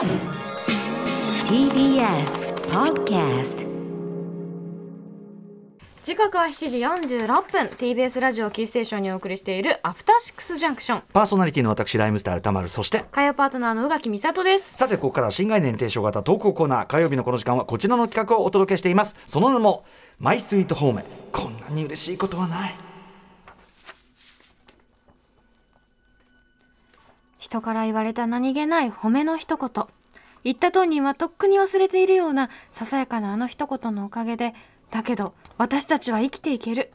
TBS Podcast 時刻は7時46分。TBS ラジオキーステーションにお送りしているアフターシックスジャンクションパーソナリティの私ライムスター歌丸そして火曜パートナーの宇垣美里です。さてここから新概念提唱型投稿コーナー火曜日のこの時間はこちらの企画をお届けしています。その名もマイスイートホームこんなに嬉しいことはない人から言われた何気ない褒めの一言。言った当人はとっくに忘れているようなささやかなあの一言のおかげでだけど私たちは生きていける。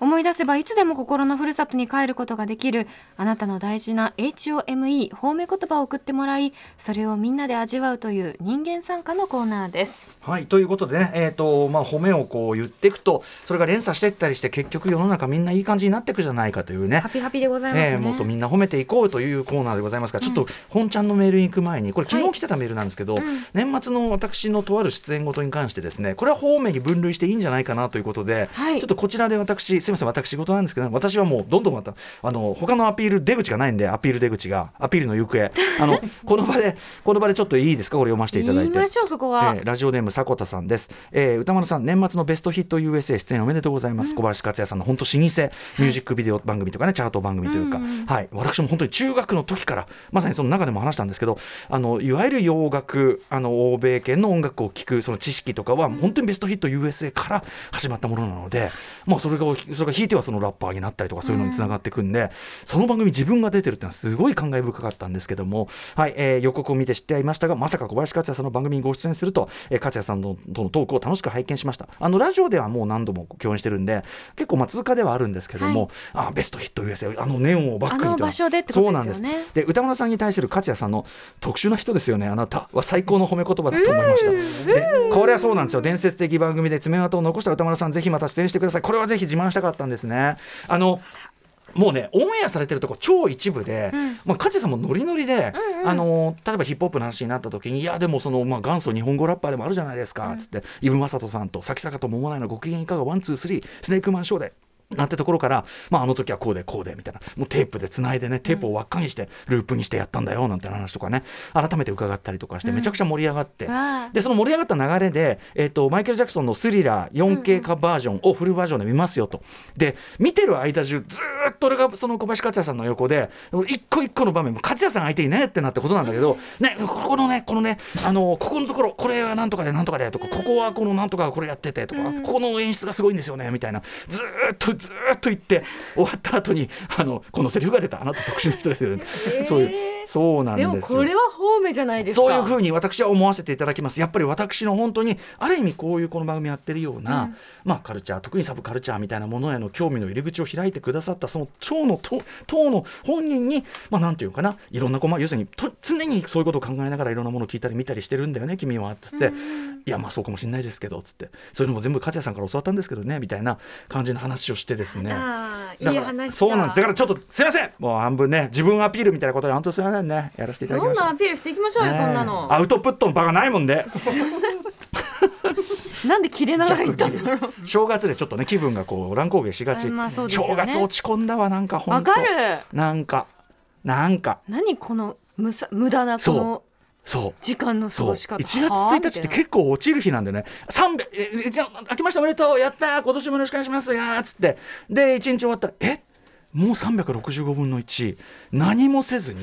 思い出せばいつでも心のふるさとに帰ることができるあなたの大事な HOME 褒め言葉を送ってもらいそれをみんなで味わうという人間参加のコーナーです。はいということでね、えーとまあ、褒めをこう言っていくとそれが連鎖していったりして結局世の中みんないい感じになっていくじゃないかというね。ハピハピでございますね、えーもっとみんな褒めていこうというコーナーでございますが、ちょっと本ちゃんのメールに行く前にこれ昨日来てたメールなんですけど、年末の私のとある出演ごとに関してですねこれは方面に分類していいんじゃないかなということで、はい。ちょっとこちらで私すみません私事なんですけど私はもうどんどんまたあの他のアピール出口がないんでアピール出口がアピールの行方。あのこの場でこの場でちょっといいですか？これ読ませていただいて。言いましょうそこは、えーラジオネーム迫田さんです、えー歌丸さん年末のベストヒット USA 出演おめでとうございます、小林克也さんの本当老舗ミュージックビデオ番組とかねチャート番組というか、はい。私も本当に中学の時からまさにその中でも話したんですけどあのいわゆる洋楽あの欧米圏の音楽を聴くその知識とかは本当にベストヒット USA から始まったものなので、まあそれがそれが引いてはそのラッパーになったりとかそういうのにつながっていくんで、その番組自分が出てるっていうのはすごい感慨深かったんですけども、はいえー予告を見て知ってはいましたがまさか小林克也さんの番組にご出演すると、えー、克也さんのとのトークを楽しく拝見しました。あのラジオではもう何度も共演してるんで結構まあ通過ではあるんですけども、あベストヒット USA あのネオンをバックにあの場所でってことですよね。そうなんです。で宇多丸さんに対する克也さんの特殊な人ですよね。あなたは最高の褒め言葉だと思いました。でこれはそうなんですよ。伝説的番組で爪痕を残した宇多丸さんぜひまた出演してください。これはぜひ自慢したかったんですね。あのもうねオンエアされてるとこ超一部で、まあ、梶さんもノリノリで、あの例えばヒップホップの話になった時にいやでもその、まあ、元祖日本語ラッパーでもあるじゃないですか、つって伊武雅刀さんと咲坂と桃内のご機嫌いかがワンツースリースネークマンショーで。なんてところから、まあ、あの時はこうでこうでみたいな。もうテープでつないでねテープを輪っかにしてループにしてやったんだよなんて話とかね。改めて伺ったりとかしてめちゃくちゃ盛り上がって、わあ。でその盛り上がった流れで、えっとマイケル・ジャクソンの「スリラー 4K 化バージョンをフルバージョンで見ますよと。で見てる間中ずーっと俺がその小林克也さんの横で一個一個の場面も克也さん相手にねってなってことなんだけど、ね、ここのねこのねあのここのところこれはなんとかでなんとかでとかここはこのなんとかこれやっててとか、ここの演出がすごいんですよねみたいなずっとずっと言って終わった後にあのこのセリフが出たあなた特殊な人ですよね、そういうそうなんでよ。ですもこれは方面じゃないですか。そういうふうに私は思わせていただきます。やっぱり私の本当にある意味こういうこの番組やってるような、まあカルチャー特にサブカルチャーみたいなものへの興味の入り口を開いてくださったその党の党党の本人にまあなんていうかな。いろんなこま要するにと常にそういうことを考えながらいろんなものを聞いたり見たりしてるんだよね君はっつって、いやまあそうかもしれないですけどつって。そういうのも全部勝也さんから教わったんですけどねみたいな感じの話をしてですね。あーだからいい話だ。そうなんです。だからちょっとすいません。もう半分ね自分アピールみたいなことで本当すいませんねやらせていただきましたどんどんアピールしていきましょうよ、ねそんなの。アウトプットの場がないもんで。なんで切れながら言ったんだろう。正月でちょっとね気分がこう乱高下しがち、あまあね。正月落ち込んだわなんか本当わかる。なんかなんか。何この無さ無駄なこそう。のそう。時間の過そうごし方。1月1日って結構落ちる日なんだよね300ええじゃあ明けましておめでとう。やったー。今年もよろしくお願いします。やーっつって。で1日終わったえ？もう365分の1何もせずに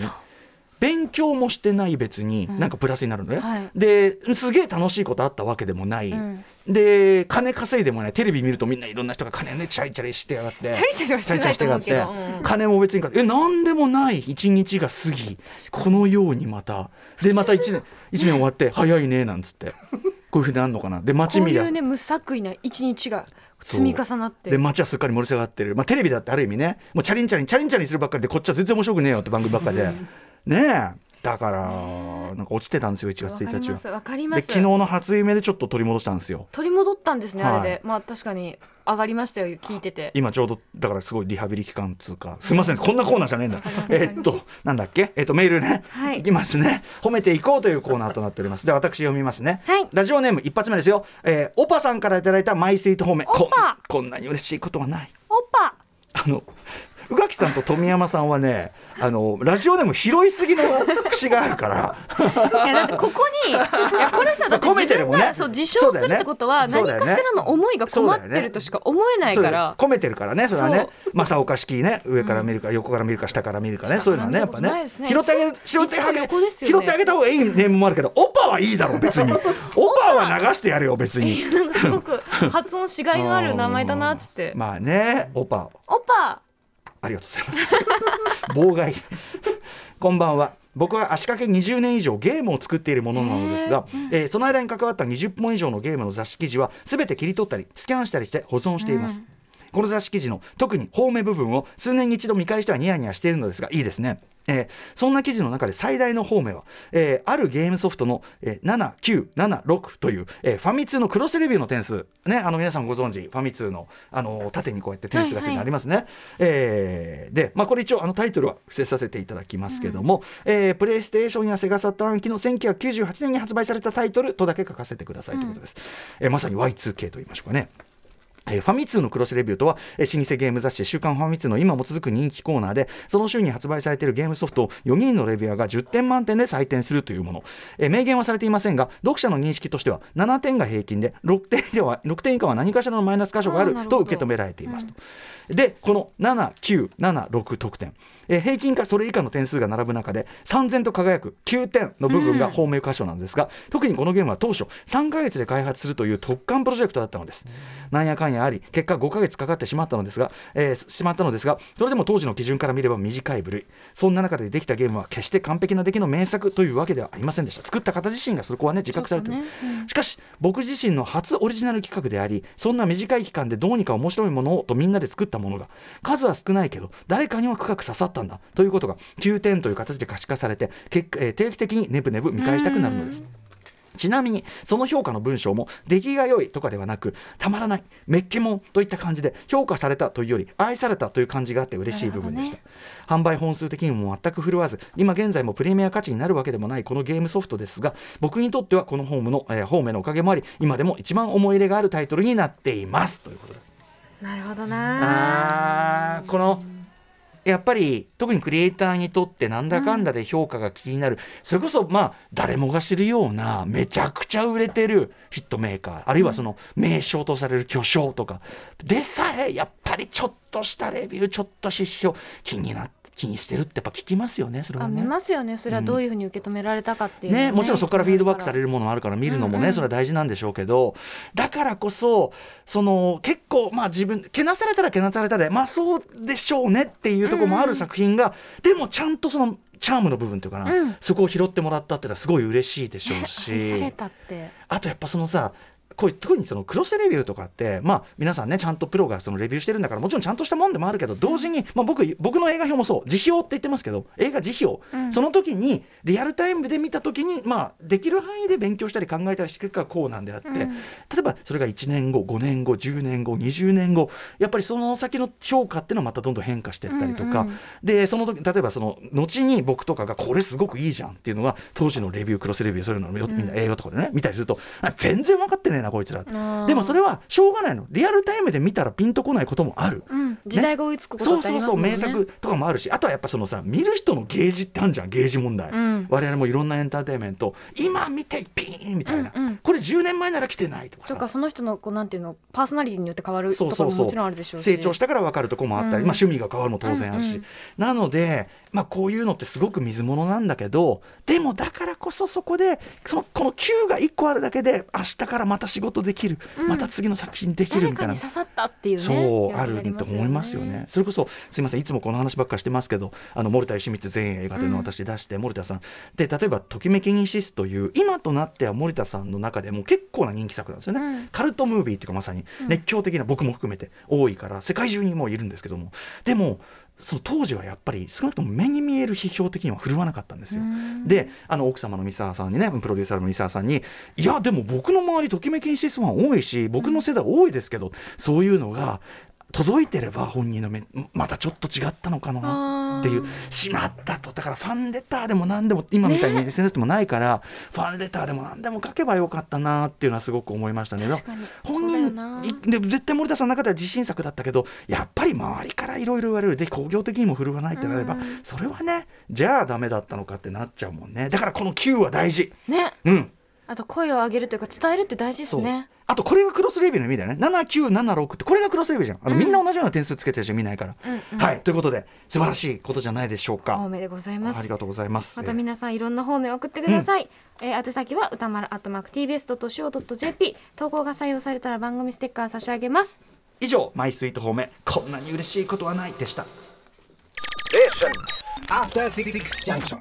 勉強もしてない別に、なんかプラスになるのね、はい。ですげえ楽しいことあったわけでもない、ん。で金稼いでもない。テレビ見るとみんないろんな人が金ねチャリチャリしてやがって。チャリチャリはしてないと思うけど。チャリチャリしてやがって。金も別にかえなんでもない。一日が過ぎ。このようにまた。でまた1年 一年終わって早いねなんつって。こういうふうになるのかな。で街見りゃ。こういうね無作為な一日が積み重なって。で街はすっかり盛り下がってる、まあ、テレビだってある意味ね。もうチャリンチャリンチャリンチャリンするばっかりでこっちは全然面白くねえよって番組ばっかりでねえ。だからなんか落ちてたんですよ1月1日は。わかりますです。昨日の初夢でちょっと取り戻したんですよ。取り戻ったんですね、はい。あれで。まあ確かに上がりましたよ聞いてて。今ちょうどだからすごいリハビリ期間つうかすみませんこんなコーナーじゃねえんだ。えっとなんだっけ？えっとメールね、はい。いきますね。褒めていこうというコーナーとなっております。では私読みますね、はい。ラジオネーム一発目ですよ、えー、オパさんからいただいたマイスイート褒め。ここんなに嬉しいことはない。オッパ。あの宇垣さんと富山さんはねあのラジオでも拾いすぎの節があるから。いやだってここにいやこれさだってるもんね。そう自称するってことは何かしらの思いが困ってるとしか思えないから。込めてるからねそれはね。そ正岡式ね上から見るか、横から見るか下から見るかね。そう。いうのはねやっぱね下から見拾ってあげる拾ってあげいつも横ですよね。拾ってあげた方がいいネームもあるけどオパはいいだろう別に。オパは流してやるよ別に。なんかすごく発音しがいのある名前だなっつって。まあねオパオパありがとうございます。妨害。こんばんは。僕は足掛け20年以上ゲームを作っているものなのですが、えーその間に関わった20本以上のゲームの雑誌記事は全て切り取ったりスキャンしたりして保存しています。この雑誌記事の特に方面部分を数年に一度見返してはニヤニヤしているのですがいいですね。えーそんな記事の中で最大の方面は、えーあるゲームソフトの、えー7976という、えーファミ通のクロスレビューの点数、ね、あの皆さんご存知ファミ通の、あの縦にこうやって点数がついてありますね。えーで、まあ、これ一応あのタイトルは伏せさせていただきますけども、えープレイステーションやセガサターン機の1998年に発売されたタイトルとだけ書かせてくださいということです。えーまさに Y2K と言いましょうかね。えーファミ通のクロスレビューとは、えー老舗ゲーム雑誌「週刊ファミ通」の今も続く人気コーナーでその週に発売されているゲームソフトを4人のレビュアーが10点満点で採点するというもの、えー明言はされていませんが読者の認識としては7点が平均で6点では6点以下は何かしらのマイナス箇所があると受け止められていますと。でこの7976得点、えー平均かそれ以下の点数が並ぶ中で三千と輝く9点の部分が方面箇所なんですが、特にこのゲームは当初3ヶ月で開発するという特艦プロジェクトだったのです、なんやかんやあり結果5ヶ月かかってしまったのですが、えーしまったのですがそれでも当時の基準から見れば短い部類。そんな中でできたゲームは決して完璧な出来の名作というわけではありませんでした。作った方自身がそこはね自覚されてる、ちょっとねしかし僕自身の初オリジナル企画でありそんな短い期間でどうにか面白いものをとみんなで作ったものが数は少ないけど誰かには深く刺さったんだということが9点という形で可視化されてえー定期的にネブネブ見返したくなるのです。ちなみにその評価の文章も出来が良いとかではなくたまらないめっけもんといった感じで評価されたというより愛されたという感じがあって嬉しい部分でした、販売本数的にも全く振るわず今現在もプレミア価値になるわけでもないこのゲームソフトですが僕にとってはこのホームの、えー、ホームのおかげもあり今でも一番思い入れがあるタイトルになっています。ということで。なるほどなあーこのやっぱり特にクリエイターにとってなんだかんだで評価が気になる、それこそまあ誰もが知るようなめちゃくちゃ売れてるヒットメーカー。あるいはその名称とされる巨匠とか。でさえやっぱりちょっとしたレビューちょっと失笑気にな気にしてるってやっぱ聞きますよねそれはあね。見ますよね。それはどういうふうに受け止められたかっていうのね、もちろんそこからフィードバックされるるものもあるから見るのもね、うん。うんそれは大事なんでしょうけどだからこそその結構まあ自分けなされたらけなされたでまあそうでしょうねっていうところもある作品が、でもちゃんとそのチャームの部分というかな、うん。そこを拾ってもらったっていうのはすごい嬉しいでしょうし、愛されたって。あとやっぱそのさこういう特にそのクロスレビューとかって、まあ、皆さんねちゃんとプロがそのレビューしてるんだからもちろんちゃんとしたもんでもあるけど同時に、まあ、僕僕の映画表もそう。辞表って言ってますけど映画辞表、うん。その時にリアルタイムで見た時に、まあ、できる範囲で勉強したり考えたりしていくからこうなんであって、うん。例えばそれが1年後5年後10年後20年後やっぱりその先の評価っていうのはまたどんどん変化していったりとか、うんうん。でその時例えばその後に僕とかがこれすごくいいじゃんっていうのが当時のレビュークロスレビューそういうのをよみんな映画とかでね見たりするとあ全然分かってねえなこいつら。でもそれはしょうがないの。リアルタイムで見たらピンとこないこともある。うん。時代が追いつくことそうそうそう名作とかもあるし。あとはやっぱそのさ見る人のゲージってあるじゃんゲージ問題、うん。我々もいろんなエンターテインメント。今見てピーンみたいな、うんうん。これ10年前なら来てないとかさ。とかその人のこうなんていうのパーソナリティによって変わるとそうそうそう。かももちろんあるでしょうし。成長したから分かるとこもあったり、うん。まあ、趣味が変わるも当然あるし、うんうんなので、まあ、こういうのってすごく水物なんだけどでもだからこそそこでそのこの Q が1個あるだけで明日からまた仕事できる、うん。また次の作品できる誰みたいな。刺さったっていうねそうあると思いますよね。それこそすみませんいつもこの話ばっかりしてますけどあの森田義満全映画というのを私出して、森田さん。で例えば「ときめきにシス」という今となっては森田さんの中でも結構な人気作なんですよね。うん。カルトムービーっていうかまさに熱狂的な、僕も含めて多いから世界中にもういるんですけども。でもその当時はやっぱり少なくとも目に見える批評的には振るわなかったんですよ。であの奥様の三沢さんにねプロデューサーの三沢さんに「いやでも僕の周りときめきにシスファン多いし僕の世代多いですけどそういうのが届いてれば本人の目またちょっと違ったのかなっていうしまったと。だからファンレターでも何でも今みたいに SNS でもないから、ファンレターでも何でも書けばよかったなっていうのはすごく思いましたね。本人で絶対森田さんの中では自信作だったけどやっぱり周りからいろいろ言われる。で工業的にも振るわないってなれば、うん。それはねじゃあダメだったのかってなっちゃうもんね。だからこの Q は大事。ね。うんあと声を上げるというか伝えるって大事ですそう。ねあとこれがクロスレビューの意味だよね。7976ってこれがクロスレビューじゃん。あの、うん。みんな同じような点数つけてる人見ないから、うんうん。はい。ということで素晴らしいことじゃないでしょうか。方面でございます。ありがとうございます。また皆さんいろんな方面送ってください、えー宛先は歌丸アットマーク TBS.CO.JP 投稿が採用されたら番組ステッカー差し上げます。以上マイスイート方面こんなに嬉しいことはないでした。After Six Junction.